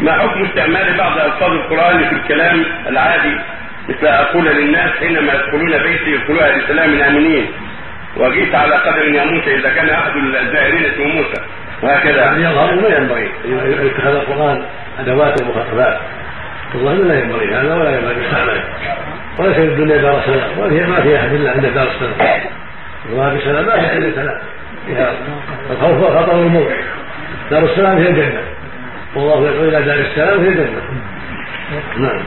ما حكم استعمال بعض ألفاظ القرآن في الكلام العادي؟ مثل أقول للناس حينما يدخلون بيتي يدخلوها بسلام آمنين. وجئت على قدر يا موسى إذا كان أحد الزائرين اسمه موسى. وهكذا. يعني يظهر ما ينبغي يتخذ القرآن أدوات ومخففات والله لا ينبغي هذا ولا ينبغي يستعمله. وليس الدنيا دار السلام. ولا ما فيها احد إلا عند دار السلام. الله بسلام ما فيها إلا سلام. الخوف والخطر والموت. دار السلام هي الجنة. والله يدعو إلى دار السلام هي الجنة. نعم.